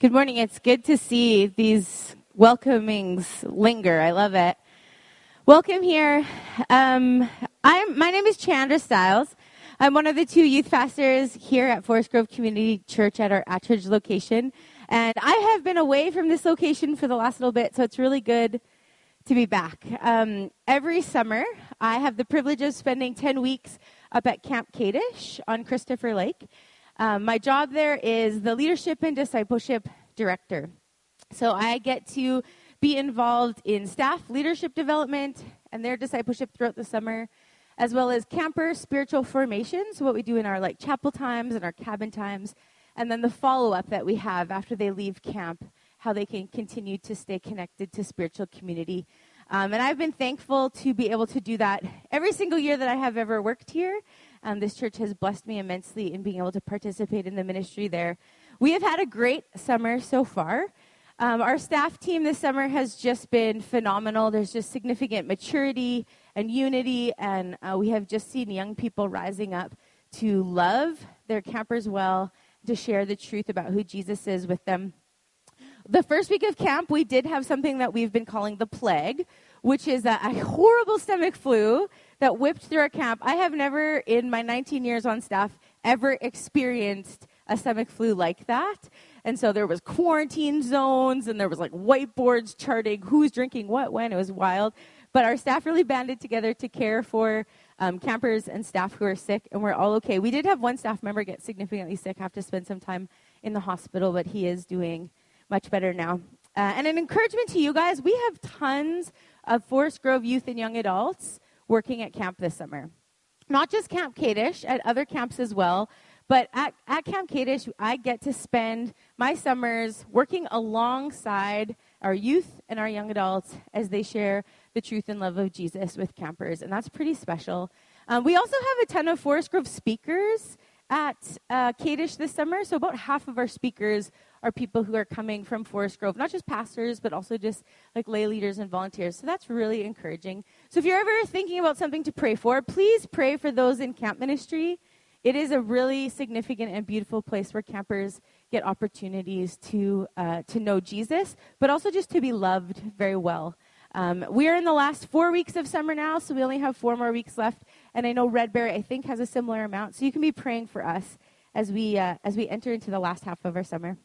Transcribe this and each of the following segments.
Good morning. It's good to see these welcomings linger. I love it. Welcome here. Um, I'm, my name is Chandra Stiles. I'm one of the two youth pastors here at Forest Grove Community Church at our Attridge location. And I have been away from this location for the last little bit, so it's really good to be back. Um, every summer, I have the privilege of spending 10 weeks up at Camp Kadesh on Christopher Lake. Um, my job there is the leadership and discipleship director. So I get to be involved in staff leadership development and their discipleship throughout the summer, as well as camper spiritual formations, what we do in our like chapel times and our cabin times, and then the follow up that we have after they leave camp, how they can continue to stay connected to spiritual community. Um, and I've been thankful to be able to do that every single year that I have ever worked here. Um, this church has blessed me immensely in being able to participate in the ministry there. We have had a great summer so far. Um, our staff team this summer has just been phenomenal. There's just significant maturity and unity, and uh, we have just seen young people rising up to love their campers well, to share the truth about who Jesus is with them. The first week of camp, we did have something that we've been calling the plague, which is a, a horrible stomach flu that whipped through our camp. I have never, in my 19 years on staff, ever experienced a stomach flu like that. And so there was quarantine zones and there was like whiteboards charting who's drinking what when. It was wild. But our staff really banded together to care for um, campers and staff who are sick, and we're all okay. We did have one staff member get significantly sick, have to spend some time in the hospital, but he is doing much better now. Uh, and an encouragement to you guys we have tons of Forest Grove youth and young adults working at camp this summer. Not just Camp Kadesh, at other camps as well. But at, at Camp Kadesh, I get to spend my summers working alongside our youth and our young adults as they share the truth and love of Jesus with campers. And that's pretty special. Um, we also have a ton of Forest Grove speakers at uh, Kadesh this summer. So about half of our speakers are people who are coming from Forest Grove, not just pastors, but also just like lay leaders and volunteers. So that's really encouraging. So if you're ever thinking about something to pray for, please pray for those in camp ministry. It is a really significant and beautiful place where campers get opportunities to uh, to know Jesus, but also just to be loved very well. Um, we are in the last four weeks of summer now, so we only have four more weeks left. And I know Red Bear, I think, has a similar amount. So you can be praying for us as we uh, as we enter into the last half of our summer.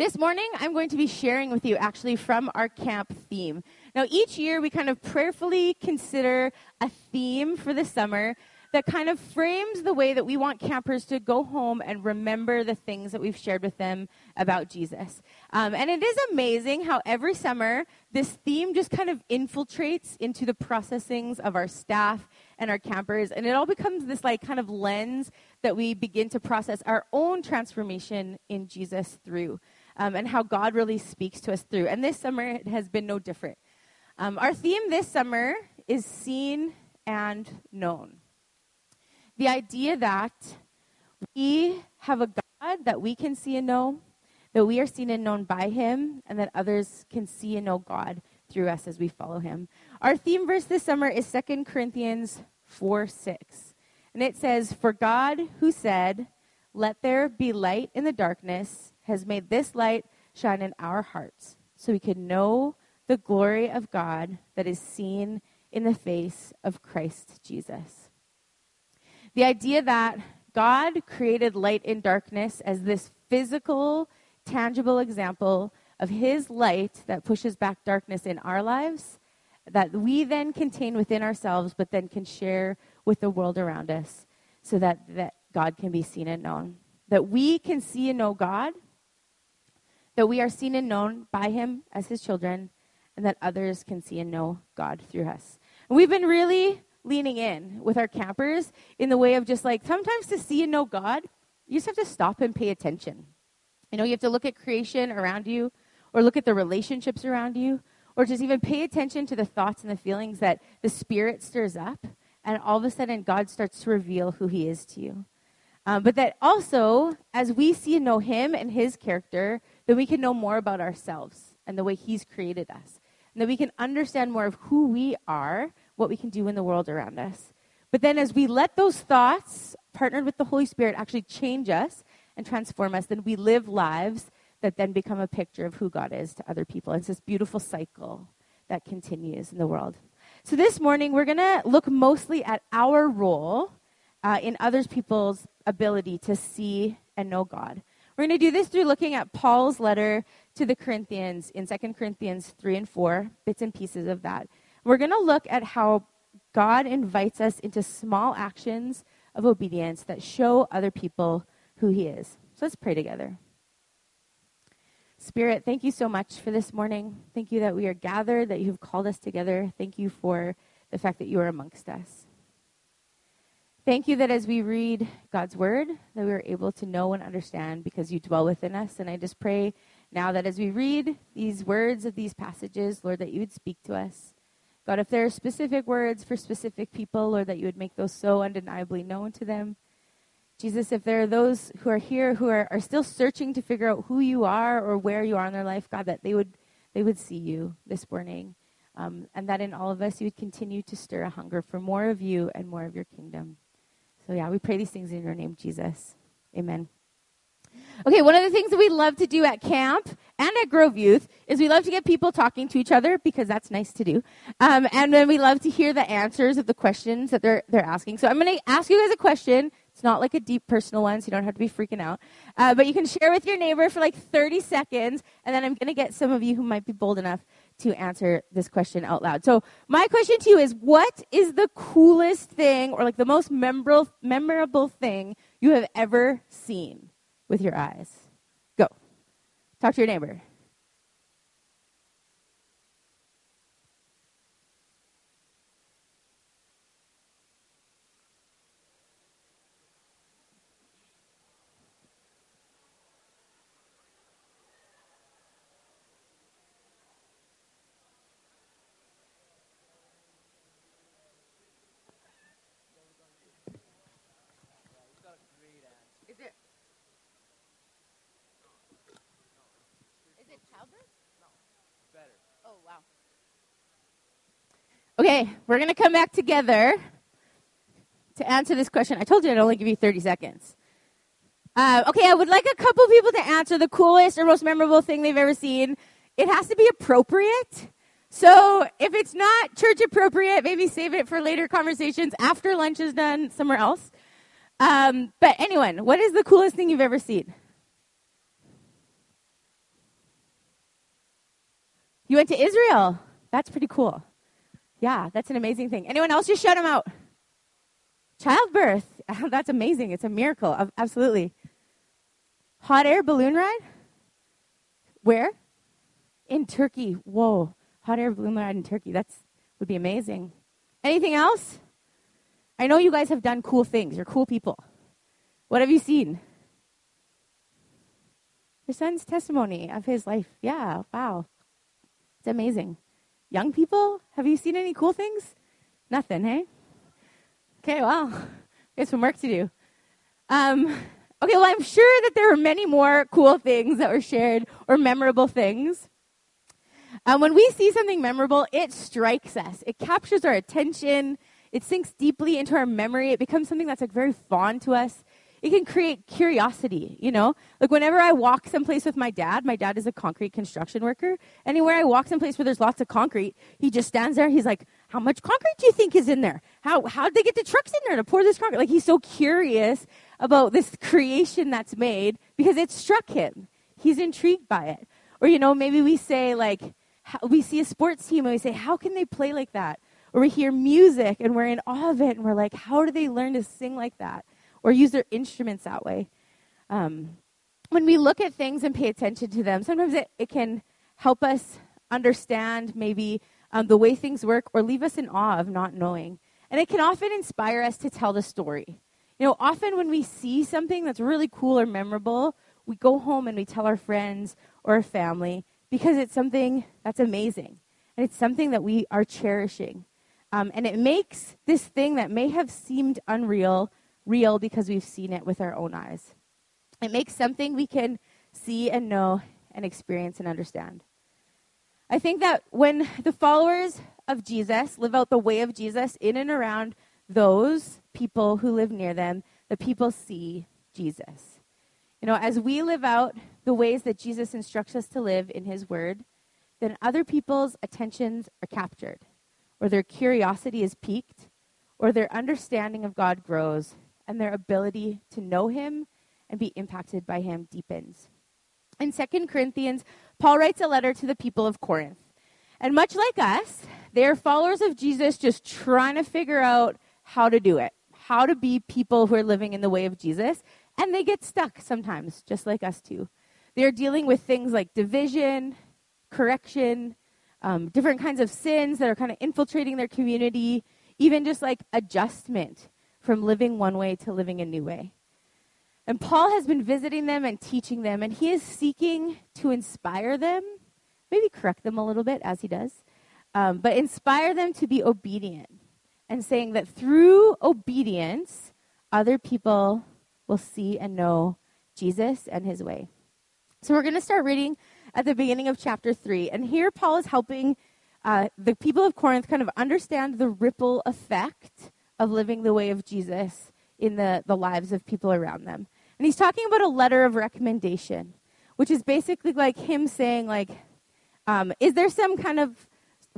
This morning, I'm going to be sharing with you actually from our camp theme. Now, each year we kind of prayerfully consider a theme for the summer that kind of frames the way that we want campers to go home and remember the things that we've shared with them about Jesus. Um, and it is amazing how every summer this theme just kind of infiltrates into the processings of our staff and our campers, and it all becomes this like kind of lens that we begin to process our own transformation in Jesus through um, and how God really speaks to us through. And this summer it has been no different. Um, our theme this summer is seen and known. The idea that we have a God that we can see and know, that we are seen and known by Him, and that others can see and know God through us as we follow Him. Our theme verse this summer is 2 Corinthians 4 6. And it says, For God who said, Let there be light in the darkness, has made this light shine in our hearts so we can know the glory of God that is seen in the face of Christ Jesus. The idea that God created light in darkness as this physical, tangible example of his light that pushes back darkness in our lives, that we then contain within ourselves, but then can share with the world around us so that, that God can be seen and known. That we can see and know God that we are seen and known by him as his children, and that others can see and know God through us. And we've been really leaning in with our campers in the way of just like sometimes to see and know God, you just have to stop and pay attention. You know, you have to look at creation around you, or look at the relationships around you, or just even pay attention to the thoughts and the feelings that the Spirit stirs up, and all of a sudden God starts to reveal who He is to you. Um, but that also, as we see and know Him and His character, then we can know more about ourselves and the way He's created us. And that we can understand more of who we are, what we can do in the world around us. But then as we let those thoughts, partnered with the Holy Spirit, actually change us and transform us, then we live lives that then become a picture of who God is to other people. It's this beautiful cycle that continues in the world. So this morning, we're going to look mostly at our role uh, in other people's ability to see and know God. We're going to do this through looking at Paul's letter to the Corinthians in 2 Corinthians 3 and 4, bits and pieces of that. We're going to look at how God invites us into small actions of obedience that show other people who he is. So let's pray together. Spirit, thank you so much for this morning. Thank you that we are gathered, that you've called us together. Thank you for the fact that you are amongst us. Thank you that as we read God's word, that we are able to know and understand because you dwell within us. And I just pray now that as we read these words of these passages, Lord, that you would speak to us. God, if there are specific words for specific people, Lord, that you would make those so undeniably known to them. Jesus, if there are those who are here who are, are still searching to figure out who you are or where you are in their life, God, that they would they would see you this morning. Um, and that in all of us you would continue to stir a hunger for more of you and more of your kingdom. So, yeah, we pray these things in your name, Jesus. Amen. Okay, one of the things that we love to do at camp and at Grove Youth is we love to get people talking to each other because that's nice to do. Um, and then we love to hear the answers of the questions that they're, they're asking. So I'm going to ask you guys a question. It's not like a deep personal one, so you don't have to be freaking out. Uh, but you can share with your neighbor for like 30 seconds, and then I'm going to get some of you who might be bold enough to answer this question out loud. So, my question to you is what is the coolest thing or like the most memorable memorable thing you have ever seen with your eyes? Go. Talk to your neighbor. Okay, we're going to come back together to answer this question. I told you I'd only give you 30 seconds. Uh, okay, I would like a couple people to answer the coolest or most memorable thing they've ever seen. It has to be appropriate. So if it's not church appropriate, maybe save it for later conversations after lunch is done somewhere else. Um, but anyone, what is the coolest thing you've ever seen? You went to Israel. That's pretty cool. Yeah, that's an amazing thing. Anyone else? Just shout them out. Childbirth. that's amazing. It's a miracle. Absolutely. Hot air balloon ride? Where? In Turkey. Whoa. Hot air balloon ride in Turkey. That's would be amazing. Anything else? I know you guys have done cool things. You're cool people. What have you seen? Your son's testimony of his life. Yeah, wow. It's amazing. Young people, have you seen any cool things? Nothing, hey? Okay, well, we have some work to do. Um, okay, well, I'm sure that there were many more cool things that were shared or memorable things. Um, when we see something memorable, it strikes us. It captures our attention. It sinks deeply into our memory. It becomes something that's like very fond to us it can create curiosity, you know? Like whenever I walk someplace with my dad, my dad is a concrete construction worker. Anywhere I walk someplace where there's lots of concrete, he just stands there. He's like, How much concrete do you think is in there? How how'd they get the trucks in there to pour this concrete? Like he's so curious about this creation that's made because it struck him. He's intrigued by it. Or, you know, maybe we say like we see a sports team and we say, How can they play like that? Or we hear music and we're in awe of it and we're like, How do they learn to sing like that? Or use their instruments that way. Um, when we look at things and pay attention to them, sometimes it, it can help us understand maybe um, the way things work or leave us in awe of not knowing. And it can often inspire us to tell the story. You know, often when we see something that's really cool or memorable, we go home and we tell our friends or our family because it's something that's amazing. And it's something that we are cherishing. Um, and it makes this thing that may have seemed unreal real because we've seen it with our own eyes. It makes something we can see and know and experience and understand. I think that when the followers of Jesus live out the way of Jesus in and around those people who live near them, the people see Jesus. You know, as we live out the ways that Jesus instructs us to live in his word, then other people's attentions are captured, or their curiosity is piqued, or their understanding of God grows, and their ability to know him and be impacted by him deepens. In 2 Corinthians, Paul writes a letter to the people of Corinth. And much like us, they are followers of Jesus just trying to figure out how to do it, how to be people who are living in the way of Jesus. And they get stuck sometimes, just like us too. They're dealing with things like division, correction, um, different kinds of sins that are kind of infiltrating their community, even just like adjustment from living one way to living a new way. And Paul has been visiting them and teaching them, and he is seeking to inspire them, maybe correct them a little bit as he does, um, but inspire them to be obedient and saying that through obedience, other people will see and know Jesus and his way. So we're going to start reading at the beginning of chapter 3. And here Paul is helping uh, the people of Corinth kind of understand the ripple effect of living the way of Jesus in the, the lives of people around them. And he's talking about a letter of recommendation, which is basically like him saying, like, um, is there some kind of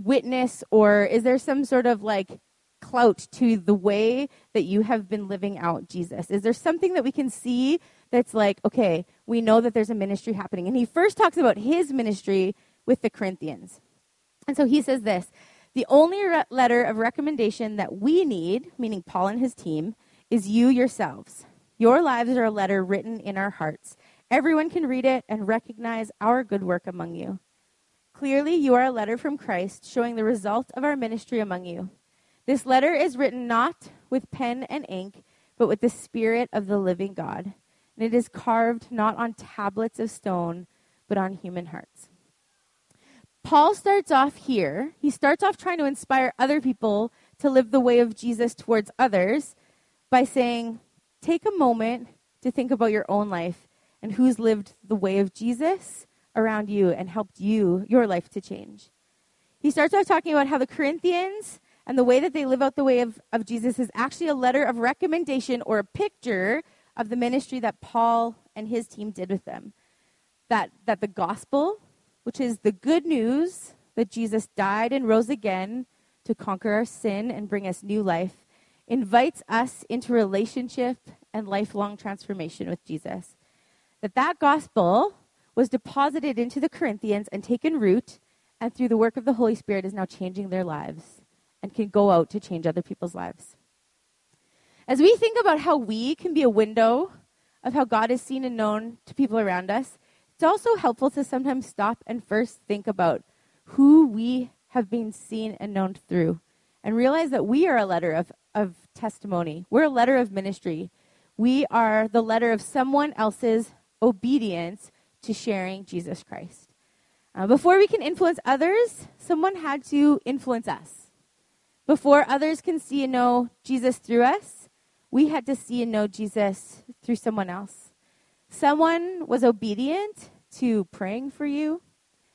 witness or is there some sort of like clout to the way that you have been living out Jesus? Is there something that we can see that's like, okay, we know that there's a ministry happening? And he first talks about his ministry with the Corinthians. And so he says this The only re- letter of recommendation that we need, meaning Paul and his team, is you yourselves. Your lives are a letter written in our hearts. Everyone can read it and recognize our good work among you. Clearly, you are a letter from Christ showing the result of our ministry among you. This letter is written not with pen and ink, but with the Spirit of the living God. And it is carved not on tablets of stone, but on human hearts. Paul starts off here. He starts off trying to inspire other people to live the way of Jesus towards others by saying, take a moment to think about your own life and who's lived the way of Jesus around you and helped you, your life to change. He starts off talking about how the Corinthians and the way that they live out the way of, of Jesus is actually a letter of recommendation or a picture of the ministry that Paul and his team did with them. That, that the gospel, which is the good news that Jesus died and rose again to conquer our sin and bring us new life, invites us into relationship and lifelong transformation with Jesus. That that gospel was deposited into the Corinthians and taken root, and through the work of the Holy Spirit is now changing their lives and can go out to change other people's lives. As we think about how we can be a window of how God is seen and known to people around us, it's also helpful to sometimes stop and first think about who we have been seen and known through and realize that we are a letter of of testimony. We're a letter of ministry. We are the letter of someone else's obedience to sharing Jesus Christ. Uh, before we can influence others, someone had to influence us. Before others can see and know Jesus through us, we had to see and know Jesus through someone else. Someone was obedient to praying for you,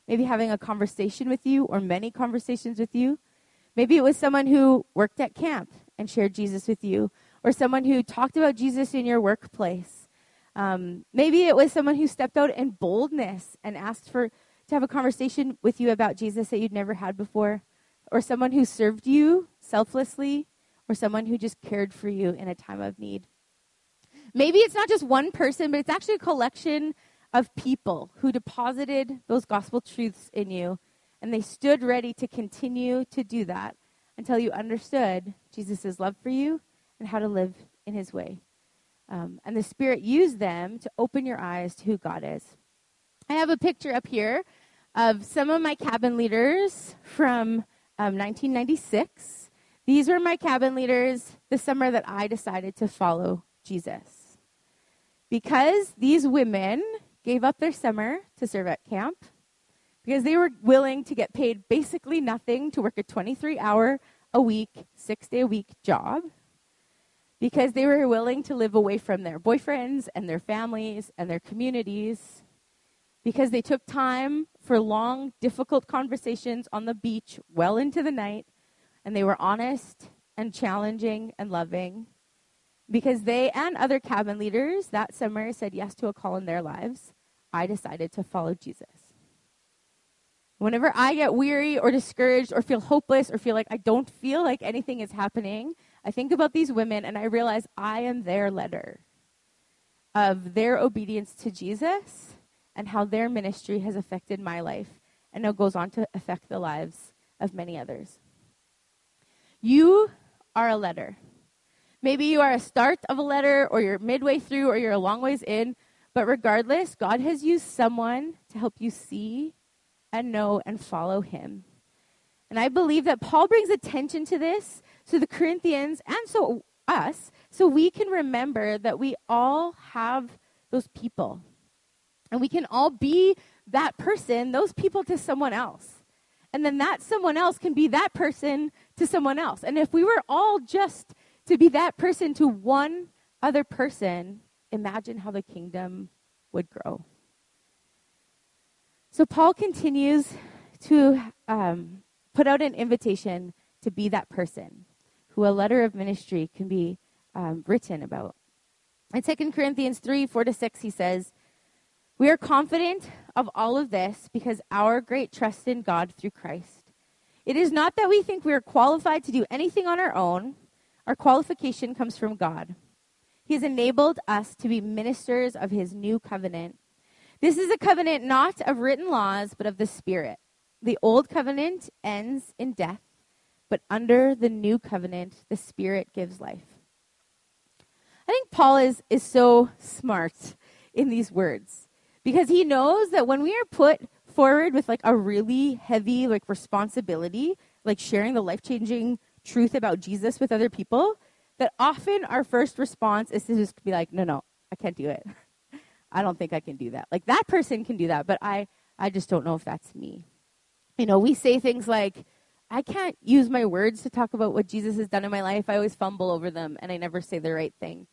maybe having a conversation with you or many conversations with you. Maybe it was someone who worked at camp and shared Jesus with you, or someone who talked about Jesus in your workplace. Um, maybe it was someone who stepped out in boldness and asked for to have a conversation with you about Jesus that you'd never had before, or someone who served you selflessly, or someone who just cared for you in a time of need. Maybe it's not just one person, but it's actually a collection of people who deposited those gospel truths in you, and they stood ready to continue to do that until you understood Jesus' love for you and how to live in his way. Um, and the Spirit used them to open your eyes to who God is. I have a picture up here of some of my cabin leaders from um, 1996. These were my cabin leaders the summer that I decided to follow Jesus. Because these women gave up their summer to serve at camp, because they were willing to get paid basically nothing to work a 23 hour a week, six day a week job, because they were willing to live away from their boyfriends and their families and their communities, because they took time for long, difficult conversations on the beach well into the night, and they were honest and challenging and loving. Because they and other cabin leaders that summer said yes to a call in their lives I decided to follow Jesus. Whenever I get weary or discouraged or feel hopeless or feel like I don't feel like anything is happening, I think about these women and I realize I am their letter of their obedience to Jesus and how their ministry has affected my life and now goes on to affect the lives of many others. You are a letter. Maybe you are a start of a letter, or you're midway through, or you're a long ways in. But regardless, God has used someone to help you see and know and follow Him. And I believe that Paul brings attention to this to the Corinthians and so us, so we can remember that we all have those people. And we can all be that person, those people to someone else. And then that someone else can be that person to someone else. And if we were all just to be that person to one other person, imagine how the kingdom would grow. So Paul continues to um, put out an invitation to be that person who a letter of ministry can be um, written about. In 2 Corinthians 3 4 to 6, he says, We are confident of all of this because our great trust in God through Christ. It is not that we think we are qualified to do anything on our own our qualification comes from God. He has enabled us to be ministers of his new covenant. This is a covenant not of written laws, but of the Spirit. The old covenant ends in death, but under the new covenant, the Spirit gives life. I think Paul is, is so smart in these words because he knows that when we are put forward with like a really heavy like responsibility, like sharing the life changing truth about Jesus with other people, that often our first response is to just be like, no, no, I can't do it. I don't think I can do that. Like that person can do that, but I, I just don't know if that's me. You know, we say things like, I can't use my words to talk about what Jesus has done in my life. I always fumble over them and I never say the right thing.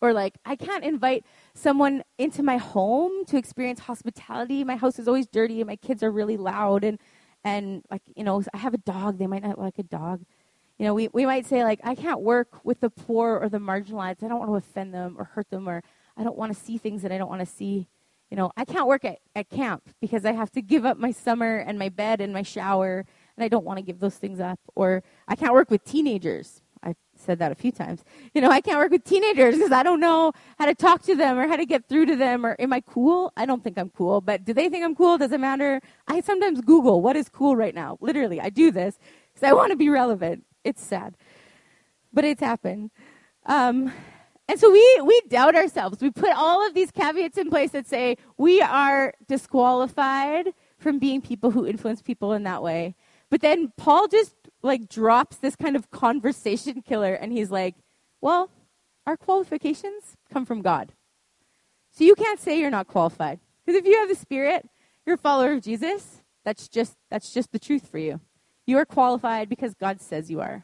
Or like, I can't invite someone into my home to experience hospitality. My house is always dirty and my kids are really loud and and like, you know, I have a dog, they might not like a dog. You know, we, we might say, like, I can't work with the poor or the marginalized. I don't want to offend them or hurt them, or I don't want to see things that I don't want to see. You know, I can't work at, at camp because I have to give up my summer and my bed and my shower, and I don't want to give those things up. Or I can't work with teenagers. I've said that a few times. You know, I can't work with teenagers because I don't know how to talk to them or how to get through to them. Or am I cool? I don't think I'm cool, but do they think I'm cool? Does it matter? I sometimes Google what is cool right now. Literally, I do this because I want to be relevant. It's sad, but it's happened. Um, and so we, we doubt ourselves. We put all of these caveats in place that say we are disqualified from being people who influence people in that way. But then Paul just like drops this kind of conversation killer and he's like, well, our qualifications come from God. So you can't say you're not qualified. Because if you have the Spirit, you're a follower of Jesus, that's just, that's just the truth for you. You are qualified because God says you are.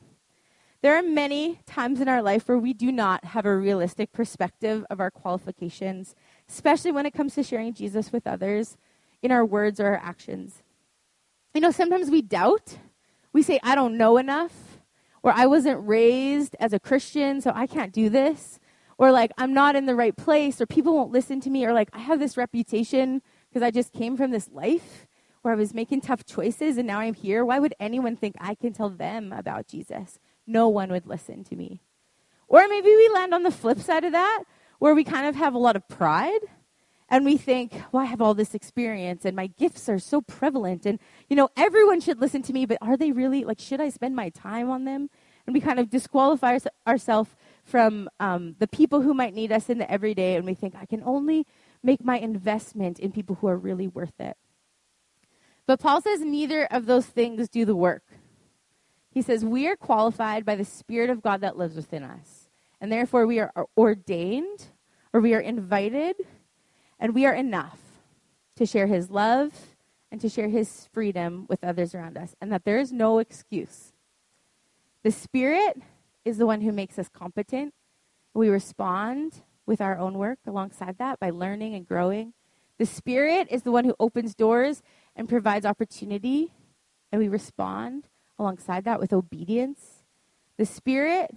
There are many times in our life where we do not have a realistic perspective of our qualifications, especially when it comes to sharing Jesus with others in our words or our actions. You know, sometimes we doubt. We say, I don't know enough, or I wasn't raised as a Christian, so I can't do this, or like, I'm not in the right place, or people won't listen to me, or like, I have this reputation because I just came from this life where I was making tough choices and now I'm here, why would anyone think I can tell them about Jesus? No one would listen to me. Or maybe we land on the flip side of that, where we kind of have a lot of pride and we think, well, I have all this experience and my gifts are so prevalent and, you know, everyone should listen to me, but are they really, like, should I spend my time on them? And we kind of disqualify ourselves from um, the people who might need us in the everyday and we think, I can only make my investment in people who are really worth it. But Paul says neither of those things do the work. He says we are qualified by the Spirit of God that lives within us. And therefore we are ordained or we are invited and we are enough to share his love and to share his freedom with others around us. And that there is no excuse. The Spirit is the one who makes us competent. We respond with our own work alongside that by learning and growing. The Spirit is the one who opens doors and provides opportunity, and we respond alongside that with obedience. The Spirit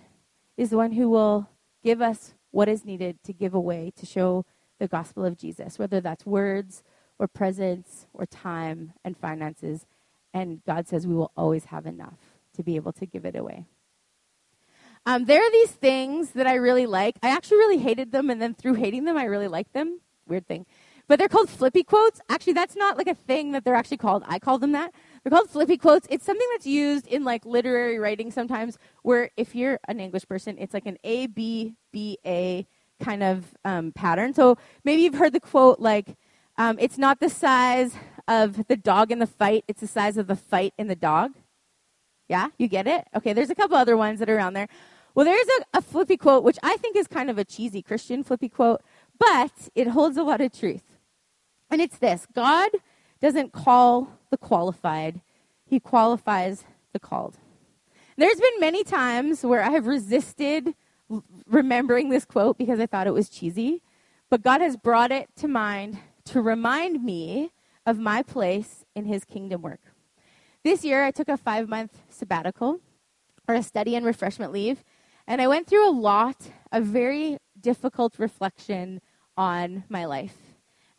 is the one who will give us what is needed to give away to show the gospel of Jesus, whether that's words or presence or time and finances. And God says we will always have enough to be able to give it away. Um, there are these things that I really like. I actually really hated them, and then through hating them, I really like them. Weird thing. But they're called flippy quotes. Actually, that's not like a thing that they're actually called. I call them that. They're called flippy quotes. It's something that's used in like literary writing sometimes, where if you're an English person, it's like an A, B, B, A kind of um, pattern. So maybe you've heard the quote like, um, it's not the size of the dog in the fight, it's the size of the fight in the dog. Yeah, you get it? Okay, there's a couple other ones that are around there. Well, there's a, a flippy quote, which I think is kind of a cheesy Christian flippy quote, but it holds a lot of truth. And it's this God doesn't call the qualified, He qualifies the called. There's been many times where I have resisted remembering this quote because I thought it was cheesy, but God has brought it to mind to remind me of my place in His kingdom work. This year, I took a five month sabbatical or a study and refreshment leave, and I went through a lot of very difficult reflection on my life.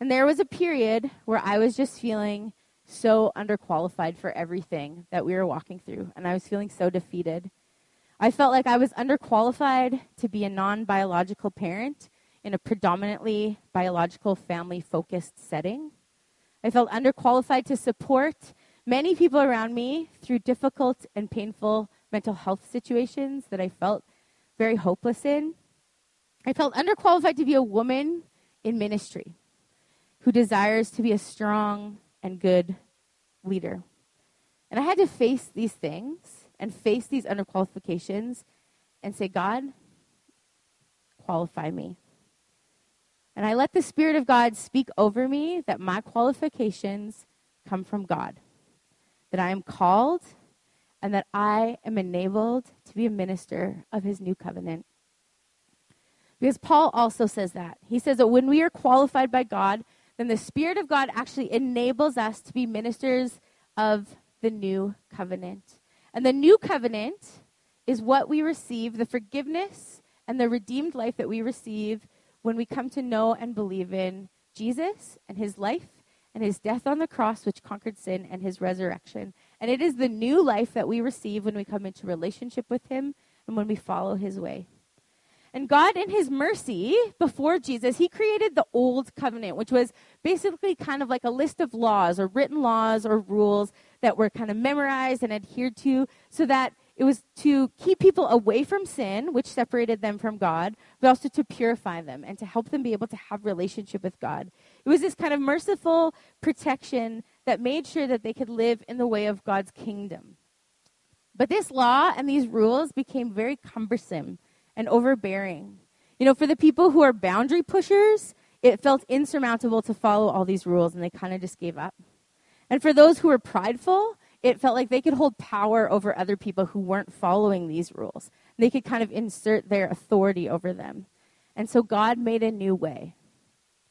And there was a period where I was just feeling so underqualified for everything that we were walking through, and I was feeling so defeated. I felt like I was underqualified to be a non biological parent in a predominantly biological family focused setting. I felt underqualified to support many people around me through difficult and painful mental health situations that I felt very hopeless in. I felt underqualified to be a woman in ministry who desires to be a strong and good leader. And I had to face these things and face these underqualifications and say, God, qualify me. And I let the Spirit of God speak over me that my qualifications come from God, that I am called, and that I am enabled to be a minister of His new covenant. Because Paul also says that. He says that when we are qualified by God, then the Spirit of God actually enables us to be ministers of the new covenant. And the new covenant is what we receive, the forgiveness and the redeemed life that we receive when we come to know and believe in Jesus and his life and his death on the cross, which conquered sin, and his resurrection. And it is the new life that we receive when we come into relationship with him and when we follow his way. And God, in His mercy, before Jesus, He created the Old Covenant, which was basically kind of like a list of laws or written laws or rules that were kind of memorized and adhered to so that it was to keep people away from sin, which separated them from God, but also to purify them and to help them be able to have relationship with God. It was this kind of merciful protection that made sure that they could live in the way of God's kingdom. But this law and these rules became very cumbersome and overbearing. You know, for the people who are boundary pushers, it felt insurmountable to follow all these rules and they kind of just gave up. And for those who were prideful, it felt like they could hold power over other people who weren't following these rules. They could kind of insert their authority over them. And so God made a new way.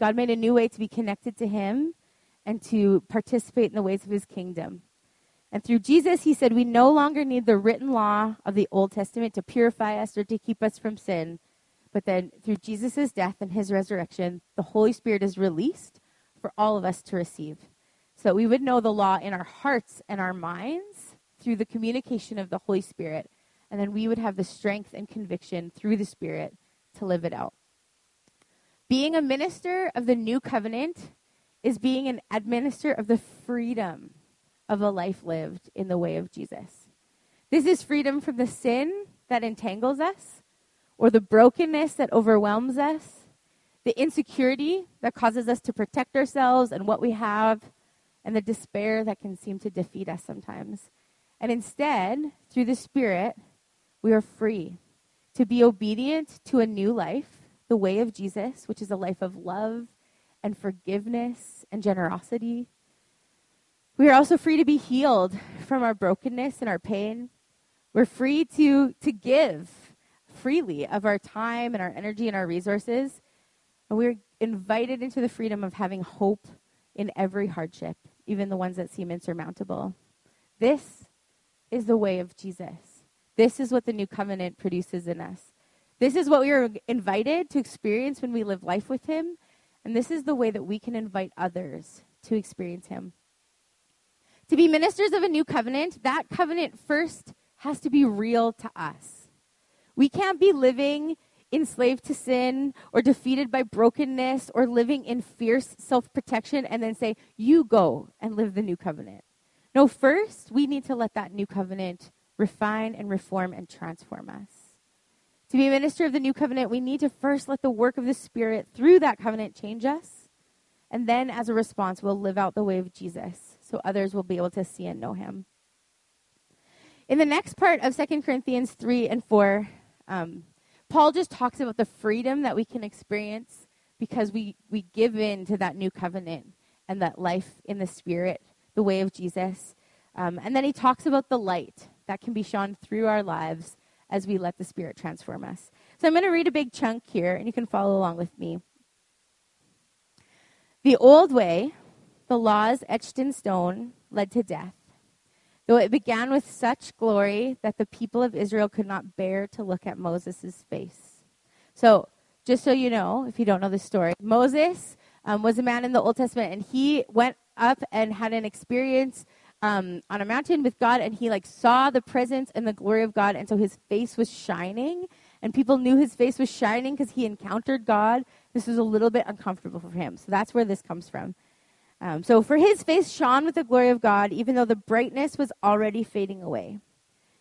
God made a new way to be connected to Him and to participate in the ways of His kingdom. And through Jesus, he said, we no longer need the written law of the Old Testament to purify us or to keep us from sin. But then through Jesus' death and his resurrection, the Holy Spirit is released for all of us to receive. So we would know the law in our hearts and our minds through the communication of the Holy Spirit. And then we would have the strength and conviction through the Spirit to live it out. Being a minister of the new covenant is being an administrator of the freedom of a life lived in the way of Jesus. This is freedom from the sin that entangles us, or the brokenness that overwhelms us, the insecurity that causes us to protect ourselves and what we have, and the despair that can seem to defeat us sometimes. And instead, through the Spirit, we are free to be obedient to a new life, the way of Jesus, which is a life of love and forgiveness and generosity we are also free to be healed from our brokenness and our pain. We're free to, to give freely of our time and our energy and our resources. And we're invited into the freedom of having hope in every hardship, even the ones that seem insurmountable. This is the way of Jesus. This is what the new covenant produces in us. This is what we are invited to experience when we live life with Him. And this is the way that we can invite others to experience Him. To be ministers of a new covenant, that covenant first has to be real to us. We can't be living enslaved to sin or defeated by brokenness or living in fierce self protection and then say, You go and live the new covenant. No, first, we need to let that new covenant refine and reform and transform us. To be a minister of the new covenant, we need to first let the work of the Spirit through that covenant change us. And then, as a response, we'll live out the way of Jesus so others will be able to see and know him. In the next part of 2 Corinthians 3 and 4, um, Paul just talks about the freedom that we can experience because we, we give in to that new covenant and that life in the Spirit, the way of Jesus. Um, and then he talks about the light that can be shone through our lives as we let the Spirit transform us. So I'm going to read a big chunk here, and you can follow along with me. The old way, the laws etched in stone, led to death. Though it began with such glory that the people of Israel could not bear to look at Moses' face. So, just so you know, if you don't know the story, Moses um, was a man in the Old Testament, and he went up and had an experience um, on a mountain with God, and he like saw the presence and the glory of God, and so his face was shining, and people knew his face was shining because he encountered God. This was a little bit uncomfortable for him, so that's where this comes from. Um, so, for his face shone with the glory of God, even though the brightness was already fading away.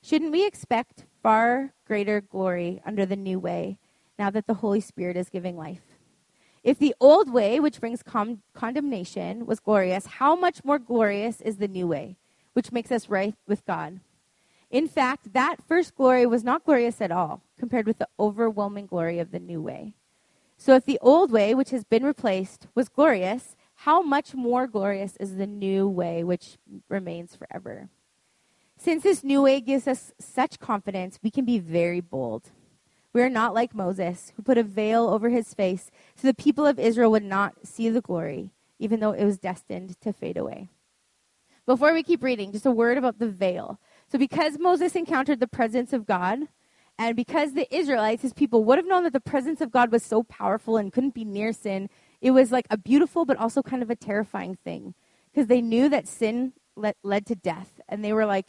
Shouldn't we expect far greater glory under the new way now that the Holy Spirit is giving life? If the old way, which brings con- condemnation, was glorious, how much more glorious is the new way, which makes us right with God? In fact, that first glory was not glorious at all compared with the overwhelming glory of the new way. So if the old way, which has been replaced, was glorious, how much more glorious is the new way which remains forever? Since this new way gives us such confidence, we can be very bold. We are not like Moses, who put a veil over his face so the people of Israel would not see the glory, even though it was destined to fade away. Before we keep reading, just a word about the veil. So, because Moses encountered the presence of God, and because the Israelites, his people, would have known that the presence of God was so powerful and couldn't be near sin, it was like a beautiful but also kind of a terrifying thing because they knew that sin led, led to death and they were like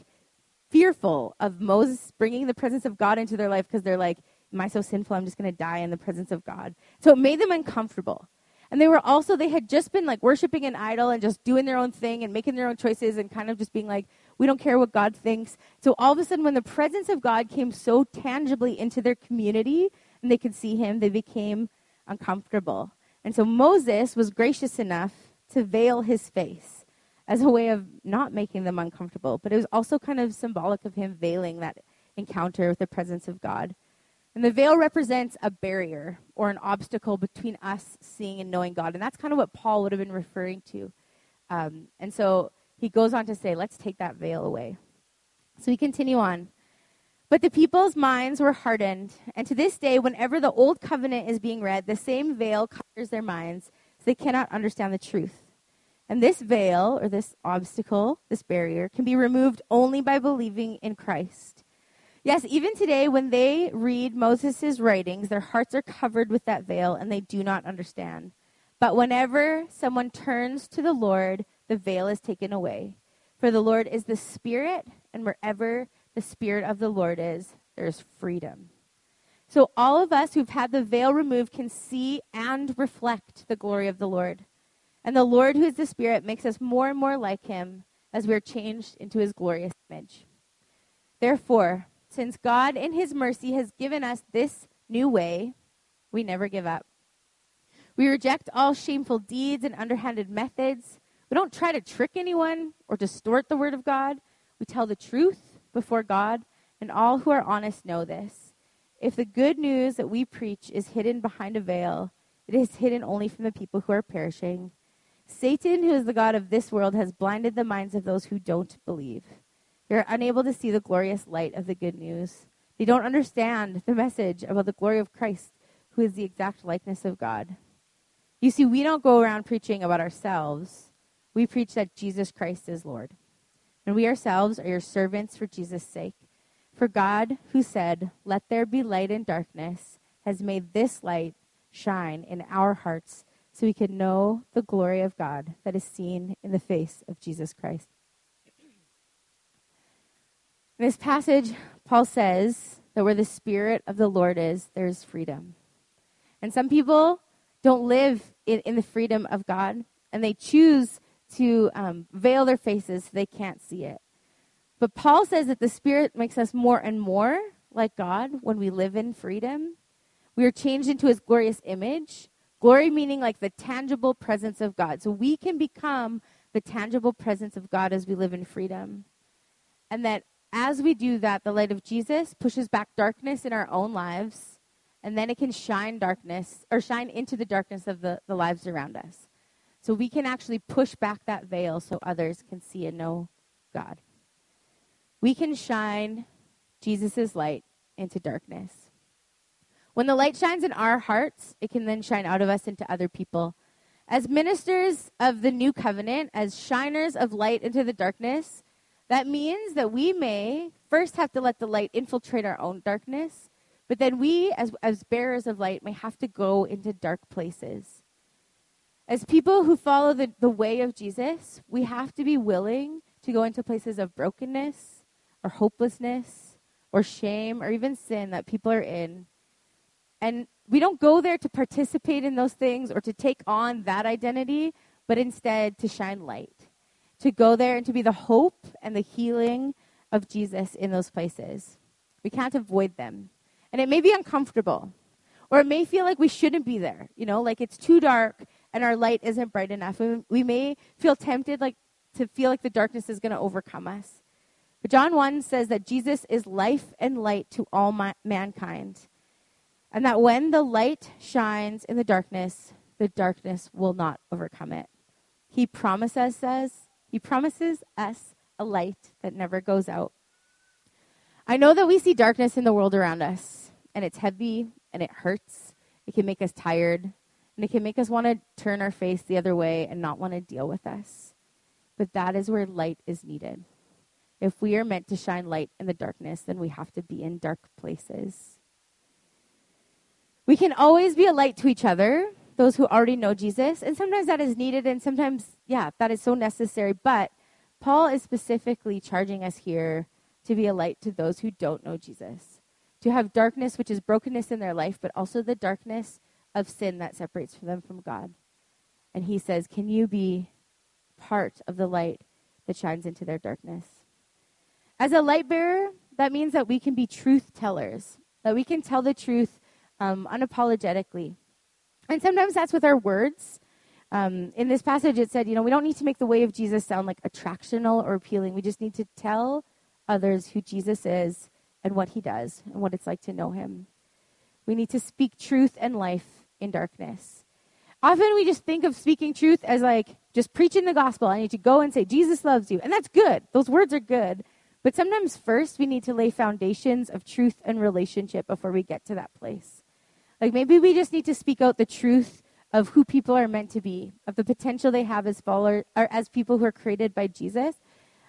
fearful of Moses bringing the presence of God into their life because they're like, Am I so sinful? I'm just going to die in the presence of God. So it made them uncomfortable. And they were also, they had just been like worshiping an idol and just doing their own thing and making their own choices and kind of just being like, we don't care what God thinks. So all of a sudden, when the presence of God came so tangibly into their community and they could see Him, they became uncomfortable. And so Moses was gracious enough to veil his face as a way of not making them uncomfortable, but it was also kind of symbolic of him veiling that encounter with the presence of God. And the veil represents a barrier or an obstacle between us seeing and knowing God. And that's kind of what Paul would have been referring to. Um, and so he goes on to say, let's take that veil away. So we continue on. But the people's minds were hardened, and to this day, whenever the old covenant is being read, the same veil covers their minds, so they cannot understand the truth. And this veil, or this obstacle, this barrier, can be removed only by believing in Christ. Yes, even today, when they read Moses' writings, their hearts are covered with that veil and they do not understand. But whenever someone turns to the Lord, the veil is taken away. For the Lord is the Spirit, and wherever the Spirit of the Lord is, there's freedom. So all of us who've had the veil removed can see and reflect the glory of the Lord. And the Lord, who is the Spirit, makes us more and more like him as we are changed into his glorious image. Therefore, since God in his mercy has given us this new way, we never give up. We reject all shameful deeds and underhanded methods. We don't try to trick anyone or distort the word of God. We tell the truth before God, and all who are honest know this. If the good news that we preach is hidden behind a veil, it is hidden only from the people who are perishing. Satan, who is the God of this world, has blinded the minds of those who don't believe. They are unable to see the glorious light of the good news. They don't understand the message about the glory of Christ, who is the exact likeness of God. You see, we don't go around preaching about ourselves. We preach that Jesus Christ is Lord and we ourselves are your servants for Jesus' sake. For God, who said, Let there be light and darkness, has made this light shine in our hearts so we can know the glory of God that is seen in the face of Jesus Christ. In this passage, Paul says that where the Spirit of the Lord is, there's freedom. And some people don't live in, in the freedom of God, and they choose to um, veil their faces so they can't see it. But Paul says that the Spirit makes us more and more like God when we live in freedom. We are changed into his glorious image. Glory meaning like the tangible presence of God. So we can become the tangible presence of God as we live in freedom. And that as we do that, the light of Jesus pushes back darkness in our own lives, and then it can shine darkness or shine into the darkness of the, the lives around us. So we can actually push back that veil so others can see and know God. We can shine Jesus' light into darkness. When the light shines in our hearts, it can then shine out of us into other people. As ministers of the new covenant, as shiners of light into the darkness, that means that we may first have to let the light infiltrate our own darkness, but then we, as, as bearers of light, may have to go into dark places. As people who follow the, the way of Jesus, we have to be willing to go into places of brokenness or hopelessness or shame or even sin that people are in. And we don't go there to participate in those things or to take on that identity, but instead to shine light, to go there and to be the hope and the healing of Jesus in those places. We can't avoid them. And it may be uncomfortable, or it may feel like we shouldn't be there, you know, like it's too dark and our light isn't bright enough. And we may feel tempted like to feel like the darkness is going to overcome us. But John 1 says that Jesus is life and light to all ma- mankind. And that when the light shines in the darkness, the darkness will not overcome it. He promises us, he promises us a light that never goes out. I know that we see darkness in the world around us, and it's heavy and it hurts. It can make us tired. And it can make us want to turn our face the other way and not want to deal with us. But that is where light is needed. If we are meant to shine light in the darkness, then we have to be in dark places. We can always be a light to each other, those who already know Jesus, and sometimes that is needed, and sometimes, yeah, that is so necessary. But Paul is specifically charging us here to be a light to those who don't know Jesus, to have darkness, which is brokenness in their life, but also the darkness of sin that separates them from God. And he says, Can you be part of the light that shines into their darkness? As a light bearer, that means that we can be truth tellers, that we can tell the truth um, unapologetically. And sometimes that's with our words. Um, in this passage, it said, you know, we don't need to make the way of Jesus sound like attractional or appealing. We just need to tell others who Jesus is and what he does and what it's like to know him. We need to speak truth and life in darkness. Often we just think of speaking truth as like just preaching the gospel. I need to go and say, Jesus loves you. And that's good. Those words are good. But sometimes first we need to lay foundations of truth and relationship before we get to that place. Like maybe we just need to speak out the truth of who people are meant to be, of the potential they have as followers or as people who are created by Jesus.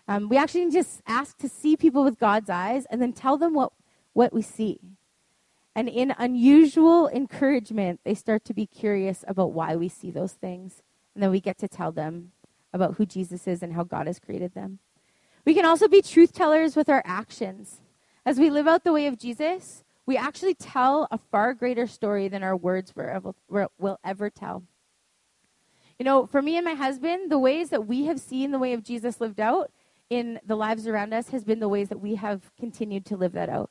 Um, we actually just ask to see people with God's eyes and then tell them what, what we see. And in unusual encouragement, they start to be curious about why we see those things. And then we get to tell them about who Jesus is and how God has created them. We can also be truth tellers with our actions. As we live out the way of Jesus, we actually tell a far greater story than our words will ever tell. You know, for me and my husband, the ways that we have seen the way of Jesus lived out in the lives around us has been the ways that we have continued to live that out.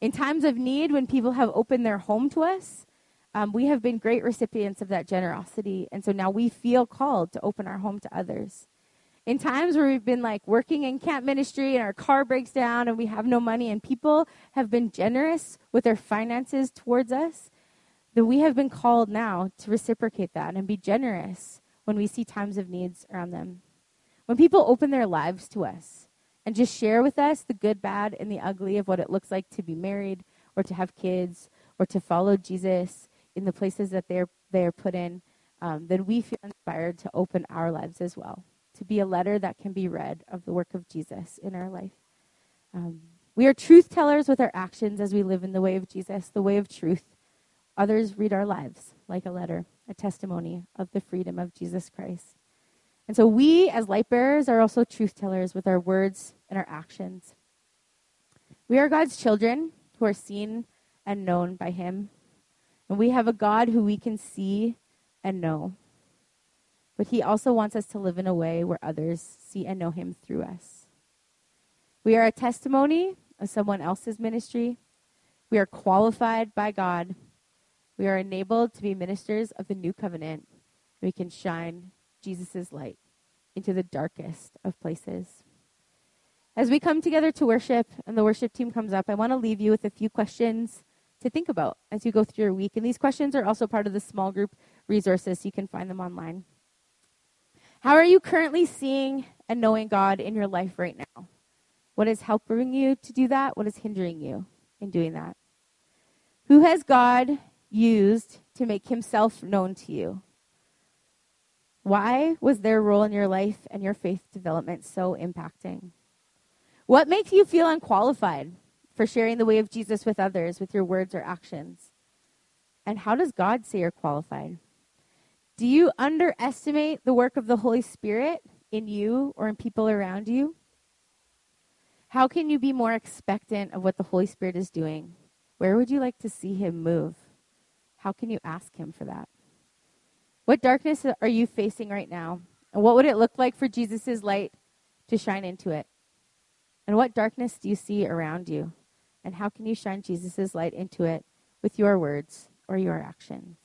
In times of need, when people have opened their home to us, um, we have been great recipients of that generosity. And so now we feel called to open our home to others. In times where we've been like working in camp ministry and our car breaks down and we have no money and people have been generous with their finances towards us, then we have been called now to reciprocate that and be generous when we see times of needs around them. When people open their lives to us, and just share with us the good, bad, and the ugly of what it looks like to be married or to have kids or to follow Jesus in the places that they're, they're put in, um, then we feel inspired to open our lives as well, to be a letter that can be read of the work of Jesus in our life. Um, we are truth tellers with our actions as we live in the way of Jesus, the way of truth. Others read our lives like a letter, a testimony of the freedom of Jesus Christ. And so we, as light bearers, are also truth tellers with our words and our actions. We are God's children who are seen and known by Him. And we have a God who we can see and know. But He also wants us to live in a way where others see and know Him through us. We are a testimony of someone else's ministry. We are qualified by God. We are enabled to be ministers of the new covenant. We can shine Jesus' light into the darkest of places. As we come together to worship and the worship team comes up, I want to leave you with a few questions to think about as you go through your week. And these questions are also part of the small group resources. So you can find them online. How are you currently seeing and knowing God in your life right now? What is helping you to do that? What is hindering you in doing that? Who has God used to make himself known to you? Why was their role in your life and your faith development so impacting? What makes you feel unqualified for sharing the way of Jesus with others with your words or actions? And how does God say you're qualified? Do you underestimate the work of the Holy Spirit in you or in people around you? How can you be more expectant of what the Holy Spirit is doing? Where would you like to see him move? How can you ask him for that? What darkness are you facing right now? And what would it look like for Jesus' light to shine into it? And what darkness do you see around you? And how can you shine Jesus' light into it with your words or your actions?